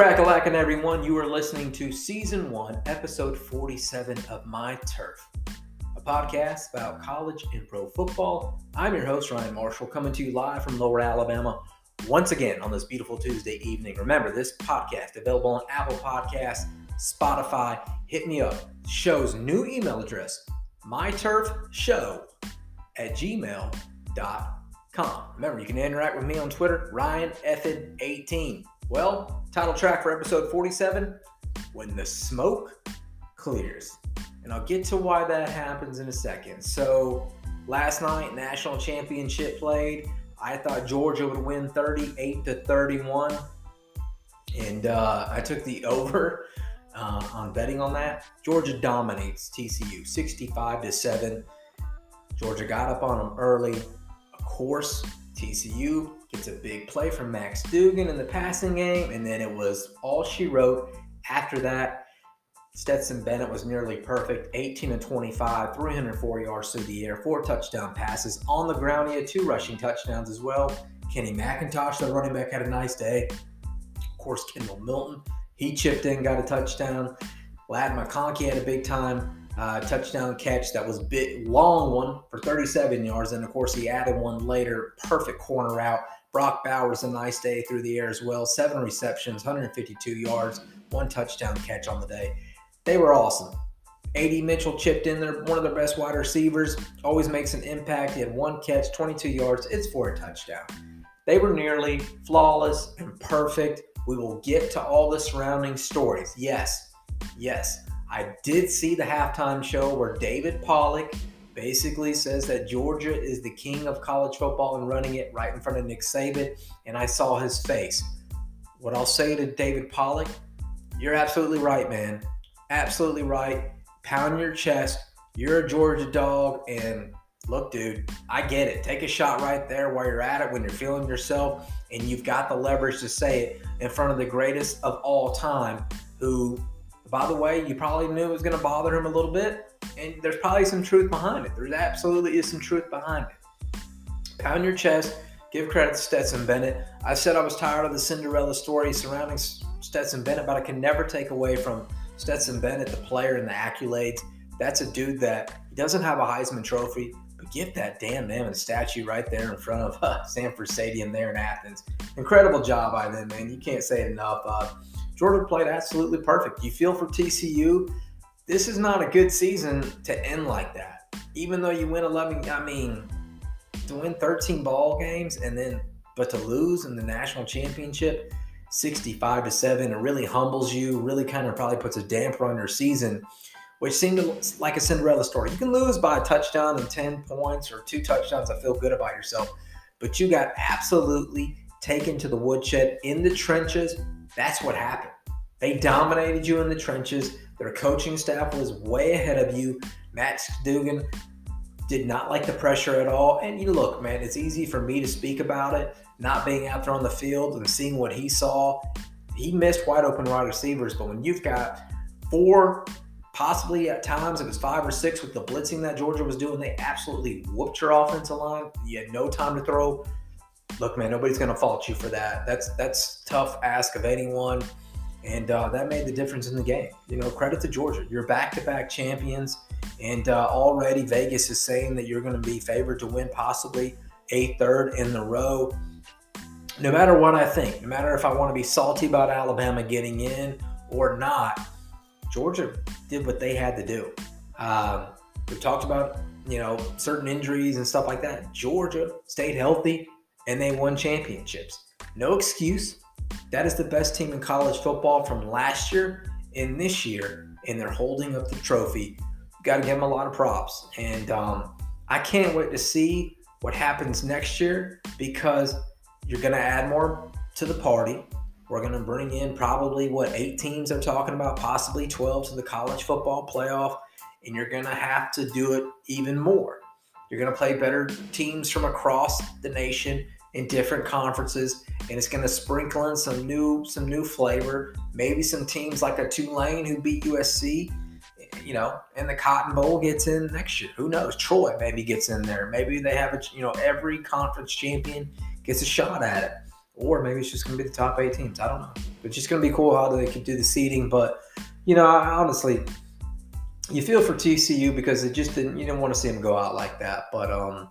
What's crackalacking, everyone? You are listening to season one, episode 47 of My Turf, a podcast about college and pro football. I'm your host, Ryan Marshall, coming to you live from Lower Alabama once again on this beautiful Tuesday evening. Remember, this podcast available on Apple Podcasts, Spotify. Hit me up. Show's new email address, myturfshow at gmail.com. Come, remember, you can interact with me on Twitter, Ryan 18 Well, title track for episode 47 When the Smoke Clears. And I'll get to why that happens in a second. So, last night, national championship played. I thought Georgia would win 38 to 31. And uh, I took the over uh, on betting on that. Georgia dominates TCU 65 to 7. Georgia got up on them early. Course, TCU gets a big play from Max Duggan in the passing game, and then it was all she wrote. After that, Stetson Bennett was nearly perfect 18 and 25, 304 yards through the air, four touchdown passes. On the ground, he had two rushing touchdowns as well. Kenny McIntosh, the running back, had a nice day. Of course, Kendall Milton, he chipped in, got a touchdown. Ladd McConkey had a big time uh, touchdown catch that was bit long one for 37 yards. And of course, he added one later, perfect corner route. Brock Bowers, a nice day through the air as well. Seven receptions, 152 yards, one touchdown catch on the day. They were awesome. AD Mitchell chipped in there, one of their best wide receivers, always makes an impact. He had one catch, 22 yards. It's for a touchdown. They were nearly flawless and perfect. We will get to all the surrounding stories. Yes, yes. I did see the halftime show where David Pollack basically says that Georgia is the king of college football and running it right in front of Nick Saban, and I saw his face. What I'll say to David Pollack, you're absolutely right, man. Absolutely right. Pound your chest. You're a Georgia dog, and look, dude, I get it. Take a shot right there while you're at it when you're feeling yourself, and you've got the leverage to say it in front of the greatest of all time, who by the way, you probably knew it was going to bother him a little bit, and there's probably some truth behind it. There absolutely is some truth behind it. Pound your chest, give credit to Stetson Bennett. I said I was tired of the Cinderella story surrounding Stetson Bennett, but I can never take away from Stetson Bennett, the player and the accolades. That's a dude that doesn't have a Heisman Trophy, but get that damn man statue right there in front of uh, Sanford Stadium there in Athens. Incredible job by them, man. You can't say it enough. Uh, Jordan played absolutely perfect. You feel for TCU. This is not a good season to end like that. Even though you win 11, I mean, to win 13 ball games and then, but to lose in the national championship 65 to 7, it really humbles you, really kind of probably puts a damper on your season, which seemed like a Cinderella story. You can lose by a touchdown and 10 points or two touchdowns. I feel good about yourself, but you got absolutely taken to the woodshed in the trenches that's what happened. They dominated you in the trenches. Their coaching staff was way ahead of you. Matt Duggan did not like the pressure at all. And you look, man, it's easy for me to speak about it, not being out there on the field and seeing what he saw. He missed wide open wide receivers, but when you've got four, possibly at times it was five or six with the blitzing that Georgia was doing, they absolutely whooped your offensive line. You had no time to throw look, man, nobody's going to fault you for that. That's that's tough ask of anyone, and uh, that made the difference in the game. You know, credit to Georgia. You're back-to-back champions, and uh, already Vegas is saying that you're going to be favored to win possibly a third in the row. No matter what I think, no matter if I want to be salty about Alabama getting in or not, Georgia did what they had to do. Um, we talked about you know certain injuries and stuff like that. Georgia stayed healthy and they won championships. No excuse. That is the best team in college football from last year and this year, and they're holding up the trophy. Got to give them a lot of props. And um, I can't wait to see what happens next year because you're going to add more to the party. We're going to bring in probably what eight teams they're talking about, possibly 12 to the college football playoff, and you're going to have to do it even more. You're going to play better teams from across the nation in different conferences, and it's going to sprinkle in some new some new flavor. Maybe some teams like a Tulane who beat USC, you know, and the Cotton Bowl gets in next year. Who knows? Troy maybe gets in there. Maybe they have a you know every conference champion gets a shot at it. or maybe it's just going to be the top eight teams. I don't know. It's just going to be cool how they could do the seeding. But you know, I, honestly, you feel for TCU because it just didn't. You didn't want to see them go out like that. But um,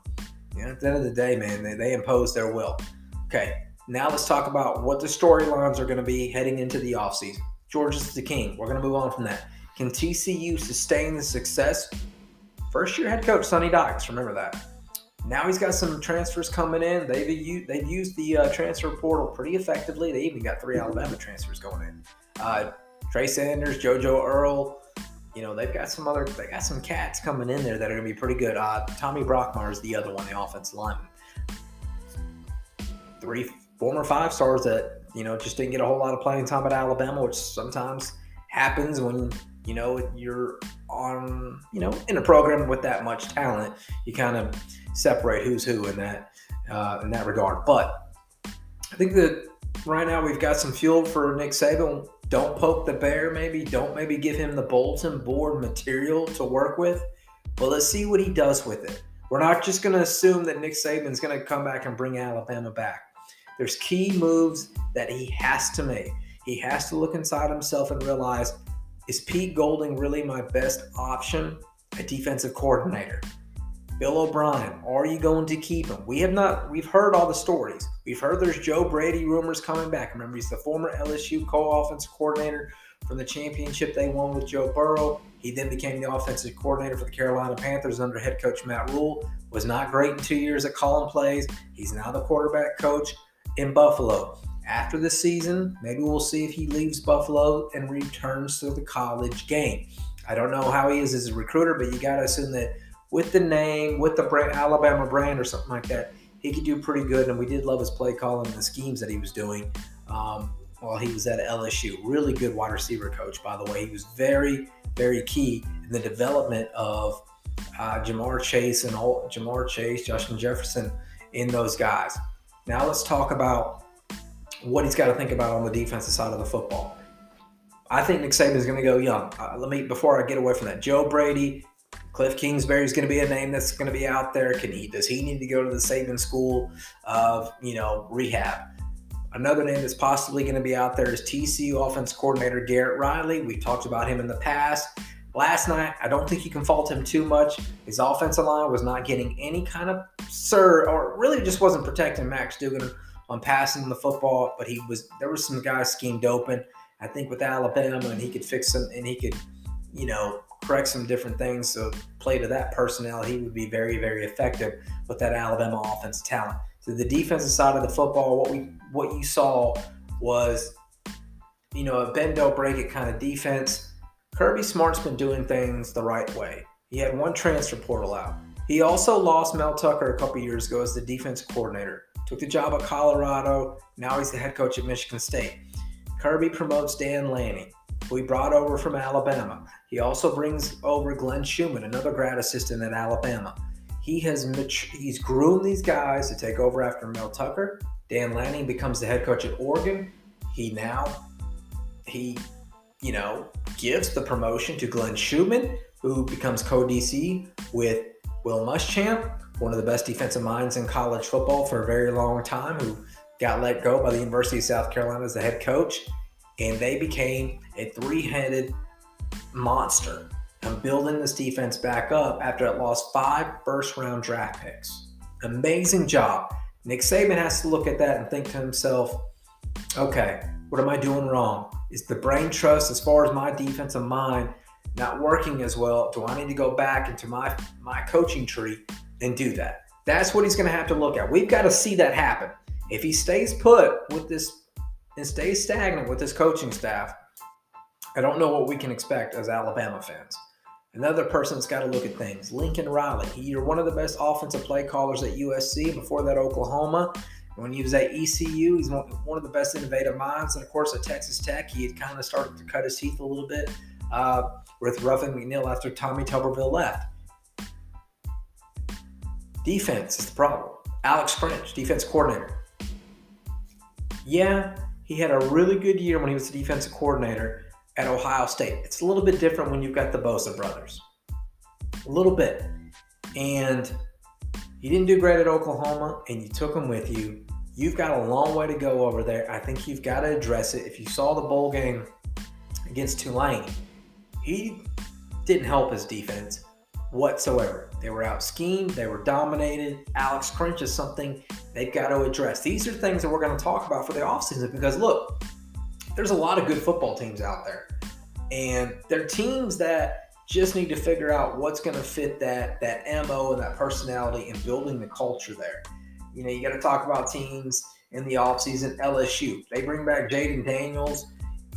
you know, at the end of the day, man, they, they imposed their will. Okay, now let's talk about what the storylines are going to be heading into the offseason. Georgia's the king. We're going to move on from that. Can TCU sustain the success? First year head coach Sonny Dykes, remember that. Now he's got some transfers coming in. They've used, they've used the uh, transfer portal pretty effectively. They even got three Alabama transfers going in. Uh, Trey Sanders, JoJo Earle. You know they've got some other they got some cats coming in there that are going to be pretty good. Uh, Tommy Brockmar is the other one, the offensive lineman. Three former five stars that you know just didn't get a whole lot of playing time at Alabama, which sometimes happens when you know you're on you know in a program with that much talent. You kind of separate who's who in that uh, in that regard. But I think that right now we've got some fuel for Nick Saban. Don't poke the bear, maybe. Don't maybe give him the bulletin board material to work with. But let's see what he does with it. We're not just going to assume that Nick Saban's going to come back and bring Alabama back. There's key moves that he has to make. He has to look inside himself and realize is Pete Golding really my best option a defensive coordinator? Bill O'Brien, are you going to keep him? We have not, we've heard all the stories. We've heard there's Joe Brady rumors coming back. Remember, he's the former LSU co offensive coordinator from the championship they won with Joe Burrow. He then became the offensive coordinator for the Carolina Panthers under head coach Matt Rhule. Was not great in two years at calling plays. He's now the quarterback coach in Buffalo. After the season, maybe we'll see if he leaves Buffalo and returns to the college game. I don't know how he is as a recruiter, but you got to assume that with the name, with the brand, Alabama brand or something like that, he could do pretty good. And we did love his play calling and the schemes that he was doing um, while he was at LSU. Really good wide receiver coach, by the way. He was very, very key in the development of uh, Ja'Marr Chase and all, Jamar Chase, Justin Jefferson in those guys. Now let's talk about what he's got to think about on the defensive side of the football. I think Nick Saban is going to go young. Uh, let me before I get away from that. Joe Brady Cliff Kingsbury is going to be a name that's going to be out there. Can he? Does he need to go to the Saban School of you know rehab? Another name that's possibly going to be out there is TCU offense coordinator Garrett Riley. We've talked about him in the past. Last night, I don't think you can fault him too much. His offensive line was not getting any kind of sir, or really just wasn't protecting Max Duggan on passing the football. But he was there was some guys schemed open. I think with Alabama, and he could fix them, and he could, you know, correct some different things so play to that personnel, he would be very, very effective with that Alabama offensive talent. So the defensive side of the football, what we what you saw was, you know, a bend don't break it kind of defense. Kirby Smart's been doing things the right way. He had one transfer portal out. He also lost Mel Tucker a couple years ago as the defense coordinator. Took the job at Colorado. Now he's the head coach at Michigan State. Kirby promotes Dan Lanning he brought over from Alabama. He also brings over Glenn Schumann, another grad assistant at Alabama. He has he's groomed these guys to take over after Mel Tucker. Dan Lanning becomes the head coach at Oregon. He now he you know gives the promotion to Glenn Schumann, who becomes co-DC with Will Muschamp, one of the best defensive minds in college football for a very long time, who got let go by the University of South Carolina as the head coach and they became a three headed monster. I'm building this defense back up after it lost five first round draft picks. Amazing job. Nick Saban has to look at that and think to himself, okay, what am I doing wrong? Is the brain trust as far as my defensive mind not working as well? Do I need to go back into my my coaching tree and do that? That's what he's going to have to look at. We've got to see that happen. If he stays put with this and stays stagnant with his coaching staff, I don't know what we can expect as Alabama fans. Another person that's got to look at things, Lincoln Riley. You're one of the best offensive play callers at USC. Before that, Oklahoma. When he was at ECU, he's one of the best innovative minds. And of course, at Texas Tech, he had kind of started to cut his teeth a little bit uh, with Ruffin McNeill after Tommy Tuberville left. Defense is the problem. Alex Grinch, defense coordinator. Yeah, he had a really good year when he was the defensive coordinator at Ohio State. It's a little bit different when you've got the Bosa brothers. A little bit. And he didn't do great at Oklahoma, and you took him with you. You've got a long way to go over there. I think you've got to address it. If you saw the bowl game against Tulane, he didn't help his defense whatsoever. They were out schemed, they were dominated. Alex Grinch is something they've got to address. These are things that we're going to talk about for the offseason because look, there's a lot of good football teams out there. And they're teams that just need to figure out what's going to fit that that MO and that personality and building the culture there. You know, you got to talk about teams in the offseason. LSU, they bring back Jaden Daniels.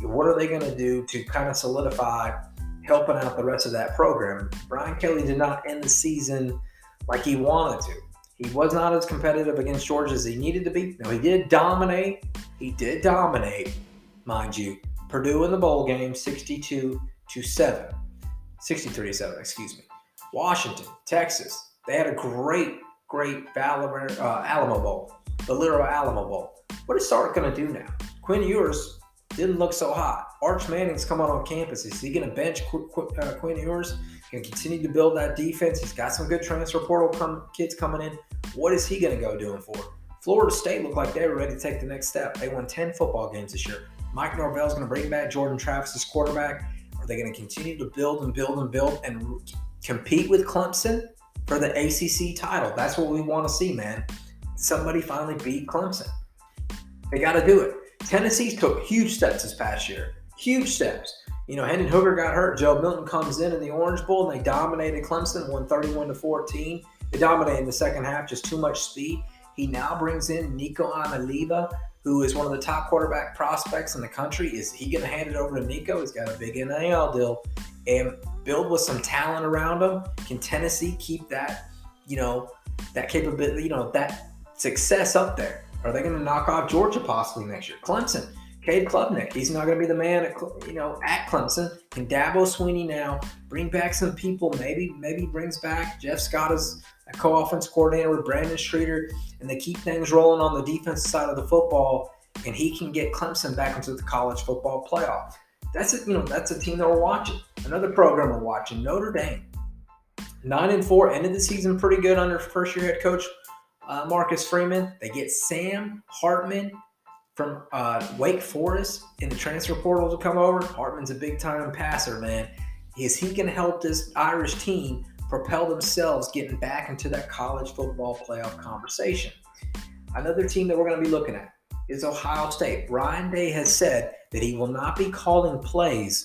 What are they going to do to kind of solidify helping out the rest of that program? Brian Kelly did not end the season like he wanted to. He was not as competitive against Georgia as he needed to be. No, he did dominate. He did dominate, mind you. Purdue in the bowl game, 62 to 7. 63 to 7, excuse me. Washington, Texas. They had a great great Alamo, uh, Alamo Bowl, the literal Alamo Bowl. What is Sark going to do now? Quinn Ewers didn't look so hot. Arch Manning's coming on campus. Is he going to bench Qu- Qu- uh, Quinn Ewers? Going to continue to build that defense. He's got some good transfer portal come, kids coming in. What is he going to go doing for? Florida State looked like they were ready to take the next step. They won 10 football games this year. Mike Norvell's going to bring back Jordan Travis as quarterback. Are they going to continue to build and build and build and compete with Clemson? for the ACC title. That's what we want to see, man. Somebody finally beat Clemson. They got to do it. Tennessee took huge steps this past year. Huge steps. You know, Hendon Hooker got hurt. Joe Milton comes in in the Orange Bowl and they dominated Clemson, won 31 to 14. They dominated in the second half, just too much speed. He now brings in Nico Iamaleava, who is one of the top quarterback prospects in the country. Is he going to hand it over to Nico? He's got a big NIL deal and build with some talent around him. Can Tennessee keep that, you know, that capability, you know, that success up there? Are they going to knock off Georgia possibly next year? Clemson, Cade Klubnik, he's not going to be the man, at, you know, at Clemson. Can Dabo Swinney now bring back some people? Maybe, maybe brings back Jeff Scott as a co-offense coordinator with Brandon Streeter, and they keep things rolling on the defensive side of the football, and he can get Clemson back into the college football playoff. That's a, you know that's a team that we're watching. Another program we're watching, Notre Dame. Nine and four, ended the season pretty good under first year head coach uh, Marcus Freeman. They get Sam Hartman from uh, Wake Forest in the transfer portal to come over. Hartman's a big time passer, man. Is he going to help this Irish team propel themselves getting back into that college football playoff conversation? Another team that we're going to be looking at is Ohio State. Ryan Day has said that he will not be calling plays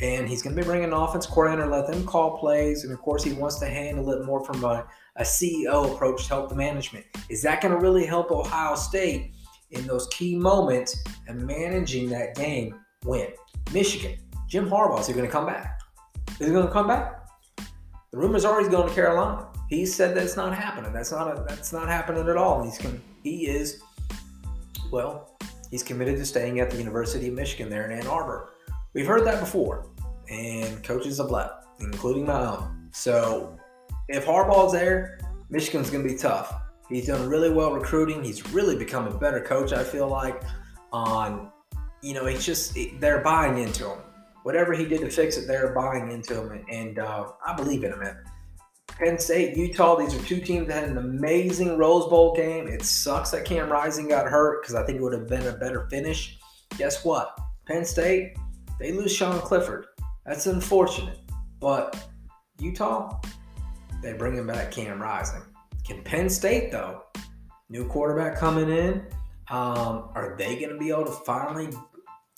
and he's going to be bringing an offense coordinator, let them call plays. And of course, he wants to handle it more from a, a CEO approach to help the management. Is that going to really help Ohio State in those key moments and managing that game win? Michigan, Jim Harbaugh, is he going to come back? Is he going to come back? The rumors are he's going to Carolina. He said that it's not happening. That's not a, that's not happening at all. He's he is well, he's committed to staying at the University of Michigan there in Ann Arbor. We've heard that before, and coaches have left, including my own. So if Harbaugh's there, Michigan's going to be tough. He's done really well recruiting. He's really become a better coach, I feel like. On, you know, he's just, they're buying into him. Whatever he did to fix it, they're buying into him. And uh, I believe in him, man. Penn State, Utah, these are two teams that had an amazing Rose Bowl game. It sucks that Cam Rising got hurt because I think it would have been a better finish. Guess what? Penn State, they lose Sean Clifford. That's unfortunate. But Utah, they bring him back Cam Rising. Can Penn State, though, new quarterback coming in, um, are they going to be able to finally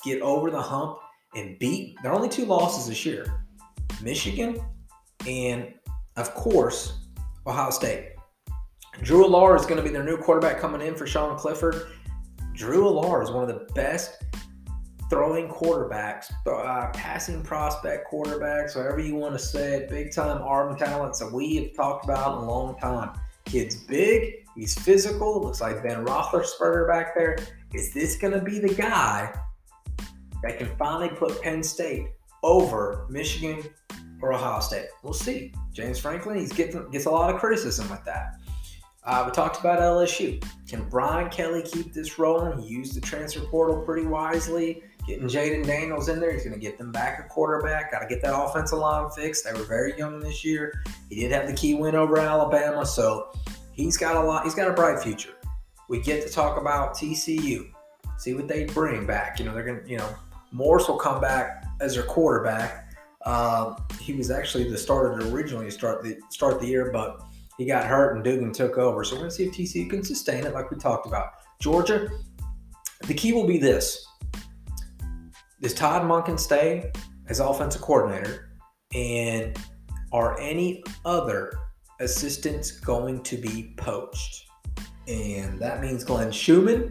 get over the hump and beat? Their only two losses this year Michigan and, of course, Ohio State. Drew Allar is going to be their new quarterback coming in for Sean Clifford. Drew Allar is one of the best throwing quarterbacks, uh, passing prospect quarterbacks, whatever you want to say big time arm talent. So we have talked about in a long time. Kid's big, he's physical, looks like Ben Roethlisberger back there. Is this going to be the guy that can finally put Penn State over Michigan or Ohio State? We'll see. James Franklin, he's getting gets a lot of criticism with that. Uh, we talked about LSU. Can Brian Kelly keep this rolling? He used the transfer portal pretty wisely. Getting Jaden Daniels in there, he's going to get them back a quarterback. Got to get that offensive line fixed. They were very young this year. He did have the key win over Alabama, so he's got a lot. He's got a bright future. we get to talk about TCU, see what they bring back. You know, they're going to, you know, Morris will come back as their quarterback. Um, he was actually the starter originally to start the start the year, but he got hurt and Duggan took over. So we're going to see if TCU can sustain it, like we talked about. Georgia, the key will be this: Does Todd Monken stay as offensive coordinator, and are any other assistants going to be poached? And that means Glenn Schumann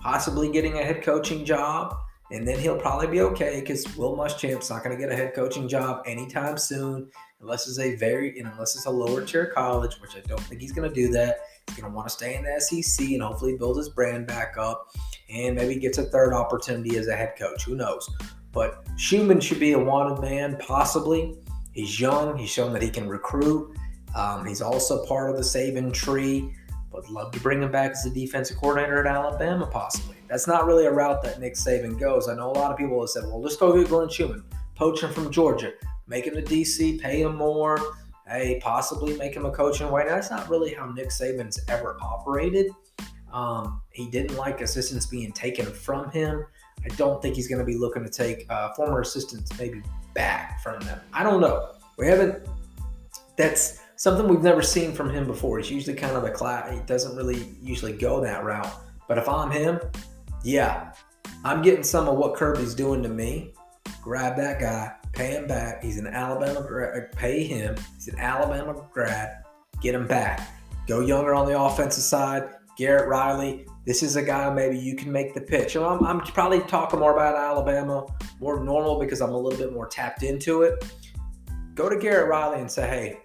possibly getting a head coaching job and then he'll probably be okay because Will Muschamp's not going to get a head coaching job anytime soon, unless it's a very, unless it's a lower tier college, which I don't think he's going to do that. He's going to want to stay in the SEC and hopefully build his brand back up, and maybe gets a third opportunity as a head coach. Who knows? But Schumann should be a wanted man, possibly. He's young. He's shown that he can recruit. Um, he's also part of the Saban tree. Would love to bring him back as a defensive coordinator at Alabama, possibly. That's not really a route that Nick Saban goes. I know a lot of people have said, well, let's go get Glenn Schumann, poach him from Georgia, make him a DC, pay him more, hey, possibly make him a coach in white. That's not really how Nick Saban's ever operated. Um, he didn't like assistants being taken from him. I don't think he's going to be looking to take uh, former assistants maybe back from them. I don't know. We haven't. That's something we've never seen from him before. He's usually kind of a class. He doesn't really usually go that route. But if I'm him, yeah, I'm getting some of what Kirby's doing to me. Grab that guy, pay him back. He's an Alabama grad. Uh, pay him. He's an Alabama grad. Get him back. Go younger on the offensive side. Garrett Riley. This is a guy maybe you can make the pitch. I'm, I'm probably talking more about Alabama, more normal because I'm a little bit more tapped into it. Go to Garrett Riley and say, hey,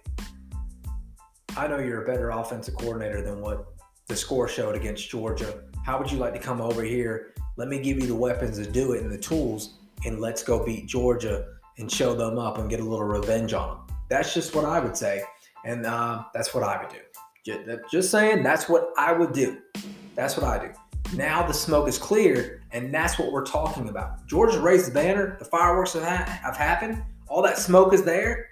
I know you're a better offensive coordinator than what the score showed against Georgia. How would you like to come over here? Let me give you the weapons to do it and the tools, and let's go beat Georgia and show them up and get a little revenge on them. That's just what I would say, and uh, that's what I would do. Just saying, that's what I would do. That's what I do. Now the smoke is cleared, and that's what we're talking about. Georgia raised the banner. The fireworks have, ha- have happened. All that smoke is there.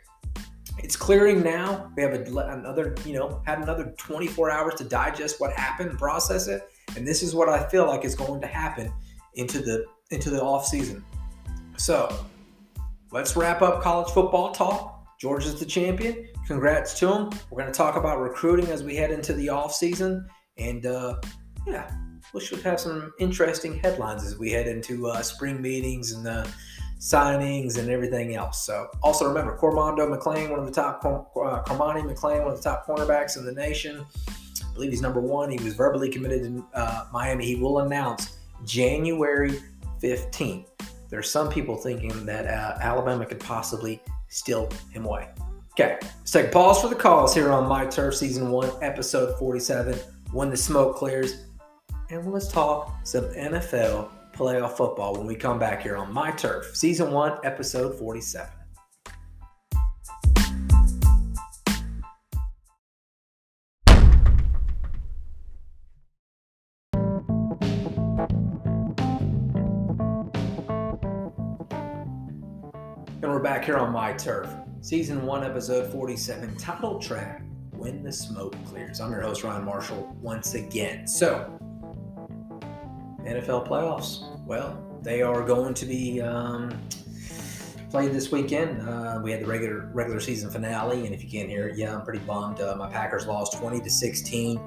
It's clearing now. We have another, you know, had another 24 hours to digest what happened process it. And this is what I feel like is going to happen into the into the off season. So let's wrap up college football talk. Georgia's the champion. Congrats to them. We're going to talk about recruiting as we head into the off season, and uh, yeah, we should have some interesting headlines as we head into uh, spring meetings and the signings and everything else. So also remember Cormando McLean, one of the top uh, Cormani McClain, one of the top cornerbacks in the nation. I believe he's number one. He was verbally committed to uh, Miami. He will announce January 15th. There are some people thinking that uh, Alabama could possibly steal him away. Okay, let's take a pause for the calls here on My Turf Season 1, Episode 47. When the smoke clears, and let's talk some NFL playoff football when we come back here on My Turf, Season 1, Episode 47. And we're back here on My Turf, Season 1, Episode 47, title track When the Smoke Clears. I'm your host, Ryan Marshall, once again. So, NFL playoffs well, they are going to be um, played this weekend. Uh, we had the regular regular season finale, and if you can't hear it, yeah, I'm pretty bummed. Uh, my Packers lost 20 to 16.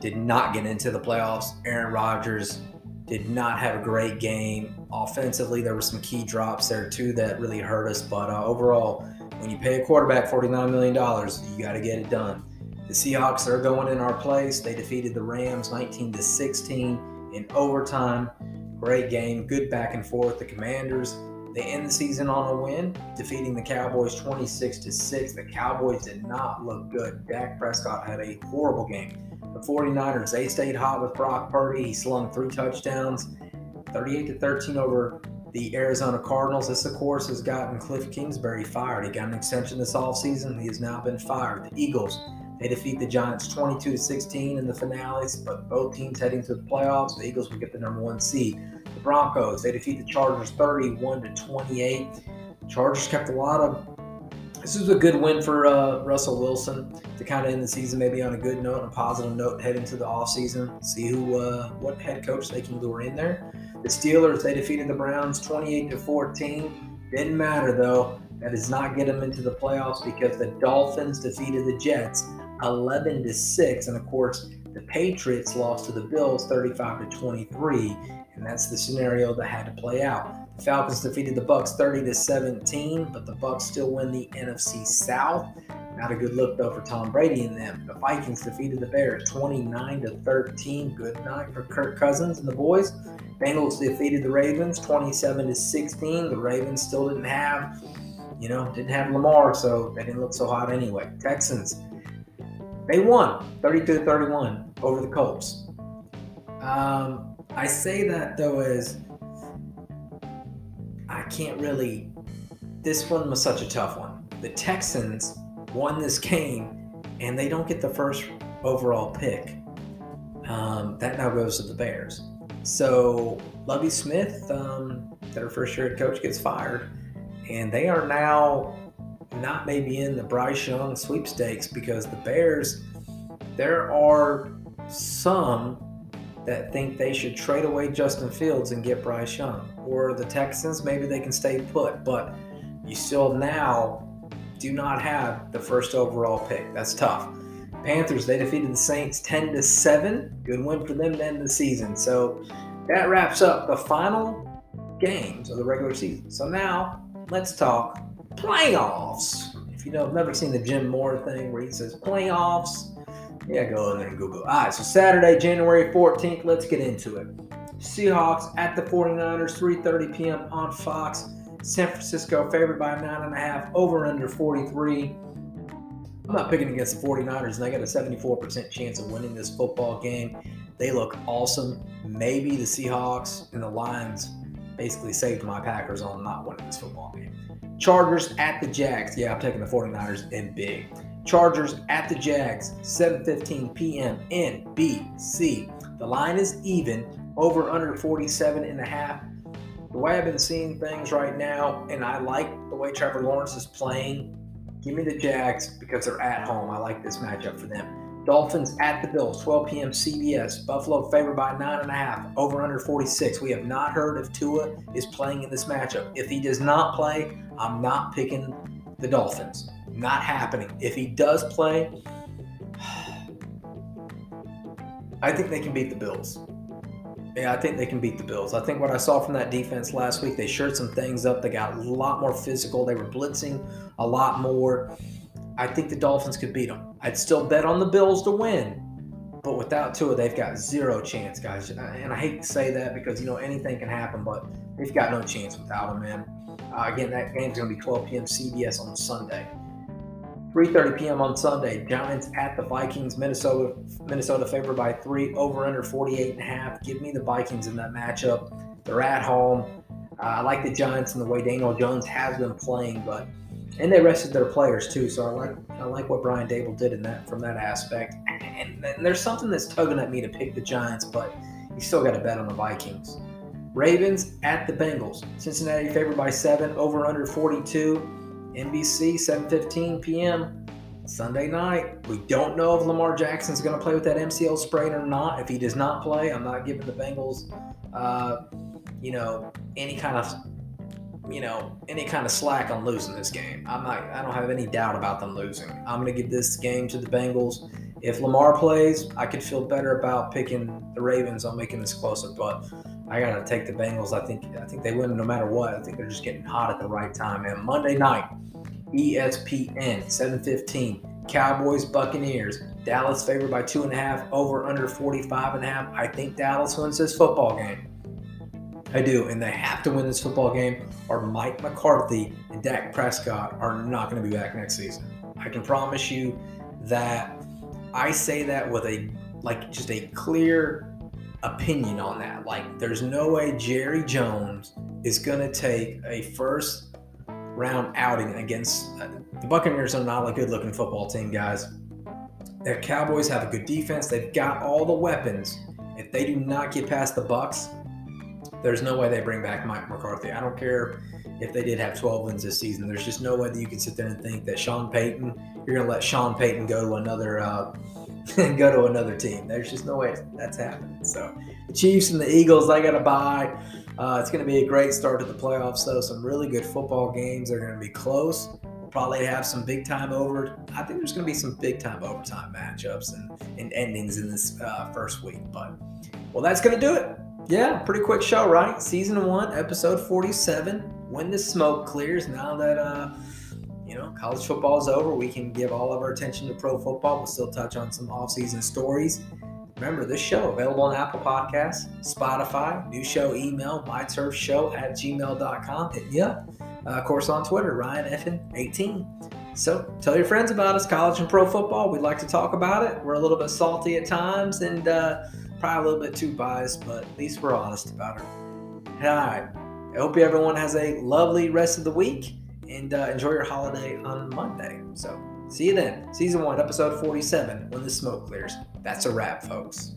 Did not get into the playoffs. Aaron Rodgers did not have a great game. Offensively, there were some key drops there too that really hurt us. But uh, overall, when you pay a quarterback $49 million, you got to get it done. The Seahawks are going in our place. They defeated the Rams 19 to 16 in overtime. Great game, good back and forth. The Commanders they end the season on a win, defeating the Cowboys 26 to 6. The Cowboys did not look good. Dak Prescott had a horrible game. The 49ers, they stayed hot with Brock Purdy. He slung three touchdowns, 38 to 13 over the Arizona Cardinals. This, of course, has gotten Cliff Kingsbury fired. He got an extension this offseason. He has now been fired. The Eagles, they defeat the Giants 22 to 16 in the finales, but both teams heading to the playoffs. The Eagles will get the number one seed. The Broncos, they defeat the Chargers 31 to 28. Chargers kept a lot of this is a good win for uh, Russell Wilson to kind of end the season maybe on a good note, a positive note, head into the offseason, see who, uh, what head coach they can lure in there. The Steelers, they defeated the Browns 28 to 14. Didn't matter though. That does not get them into the playoffs because the Dolphins defeated the Jets 11 to 6. And of course, the Patriots lost to the Bills 35 to 23. And that's the scenario that had to play out. The Falcons defeated the Bucks 30 to 17, but the Bucks still win the NFC South. Not a good look though for Tom Brady and them. The Vikings defeated the Bears 29 to 13. Good night for Kirk Cousins and the boys. Bengals defeated the Ravens 27 to 16. The Ravens still didn't have, you know, didn't have Lamar, so they didn't look so hot anyway. Texans, they won 32 31 over the Colts. Um, I say that though as I can't really. This one was such a tough one. The Texans won this game, and they don't get the first overall pick. Um, that now goes to the Bears. So Lovie Smith, um, their first year head coach, gets fired, and they are now not maybe in the Bryce Young sweepstakes because the Bears. There are some that think they should trade away Justin Fields and get Bryce Young. Or the Texans, maybe they can stay put, but you still now do not have the first overall pick. That's tough. Panthers, they defeated the Saints 10 to 7. Good win for them to end the season. So that wraps up the final games of the regular season. So now let's talk playoffs. If you know, I've never seen the Jim Mora thing where he says playoffs, yeah, go in there and Google. All right, so Saturday, January 14th, let's get into it. Seahawks at the 49ers, 3.30 p.m. on Fox. San Francisco favored by 9.5, over under 43. I'm not picking against the 49ers, and they got a 74% chance of winning this football game. They look awesome. Maybe the Seahawks and the Lions basically saved my Packers on not winning this football game. Chargers at the Jags. Yeah, I'm taking the 49ers in big. Chargers at the Jags, 7:15 p.m. NBC. The line is even, over under 47 and a half. The way I've been seeing things right now, and I like the way Trevor Lawrence is playing. Give me the Jags because they're at home. I like this matchup for them. Dolphins at the Bills, 12 p.m. CBS. Buffalo favored by nine and a half, over under 46. We have not heard if Tua is playing in this matchup. If he does not play, I'm not picking the Dolphins. Not happening. If he does play, I think they can beat the Bills. Yeah, I think they can beat the Bills. I think what I saw from that defense last week, they shored some things up. They got a lot more physical. They were blitzing a lot more. I think the Dolphins could beat them. I'd still bet on the Bills to win, but without Tua, they've got zero chance, guys. And I hate to say that because you know anything can happen, but they've got no chance without him, man. Uh, again, that game's going to be 12 p.m. CBS on Sunday. 3:30 p.m. on Sunday. Giants at the Vikings. Minnesota Minnesota favored by three. Over under 48 and a half. Give me the Vikings in that matchup. They're at home. Uh, I like the Giants and the way Daniel Jones has been playing, but and they rested their players too. So I like I like what Brian Daboll did in that from that aspect. And, and there's something that's tugging at me to pick the Giants, but you still got to bet on the Vikings. Ravens at the Bengals. Cincinnati favored by seven. Over under 42. NBC, 7:15 p.m. Sunday night. We don't know if Lamar Jackson's going to play with that MCL sprain or not. If he does not play, I'm not giving the Bengals, uh, you know, any kind of, you know, any kind of slack on losing this game. I'm not. I don't have any doubt about them losing. I'm going to give this game to the Bengals. If Lamar plays, I could feel better about picking the Ravens on making this closer, but I gotta take the Bengals. I think I think they win no matter what. I think they're just getting hot at the right time. And Monday night, ESPN 7:15, Cowboys Buccaneers. Dallas favored by two and a half, over under 45 and a half. I think Dallas wins this football game. I do, and they have to win this football game, or Mike McCarthy and Dak Prescott are not going to be back next season. I can promise you that. I say that with a like just a clear opinion on that. Like, there's no way Jerry Jones is going to take a first round outing against uh, the Buccaneers. Are not a good looking football team, guys. The Cowboys have a good defense. They've got all the weapons. If they do not get past the Bucks, there's no way they bring back Mike McCarthy. I don't care if they did have 12 wins this season. There's just no way that you can sit there and think that Sean Payton, you're going to let Sean Payton go to another uh, go to another team. There's just no way that's happening. So the Chiefs and the Eagles, I got to buy. Uh, it's going to be a great start to the playoffs, though. Some really good football games. They're going to be close. We'll probably have some big time over. I think there's going to be some big time overtime matchups and, and endings in this uh, first week. But well, that's going to do it. Yeah, pretty quick show, right? Season one, episode 47. When the smoke clears, now that uh, you know college football is over, we can give all of our attention to pro football. We'll still touch on some off-season stories. Remember, this show available on Apple Podcasts, Spotify, new show email, myturfshow at gmail.com. Hit me up. Uh, of course, on Twitter, Ryan Effin18. So tell your friends about us, college and pro football. We'd like to talk about it. We're a little bit salty at times and uh, probably a little bit too biased, but at least we're honest about it. All right. I hope everyone has a lovely rest of the week and uh, enjoy your holiday on Monday. So see you then. Season one, episode 47, when the smoke clears. That's a wrap, folks.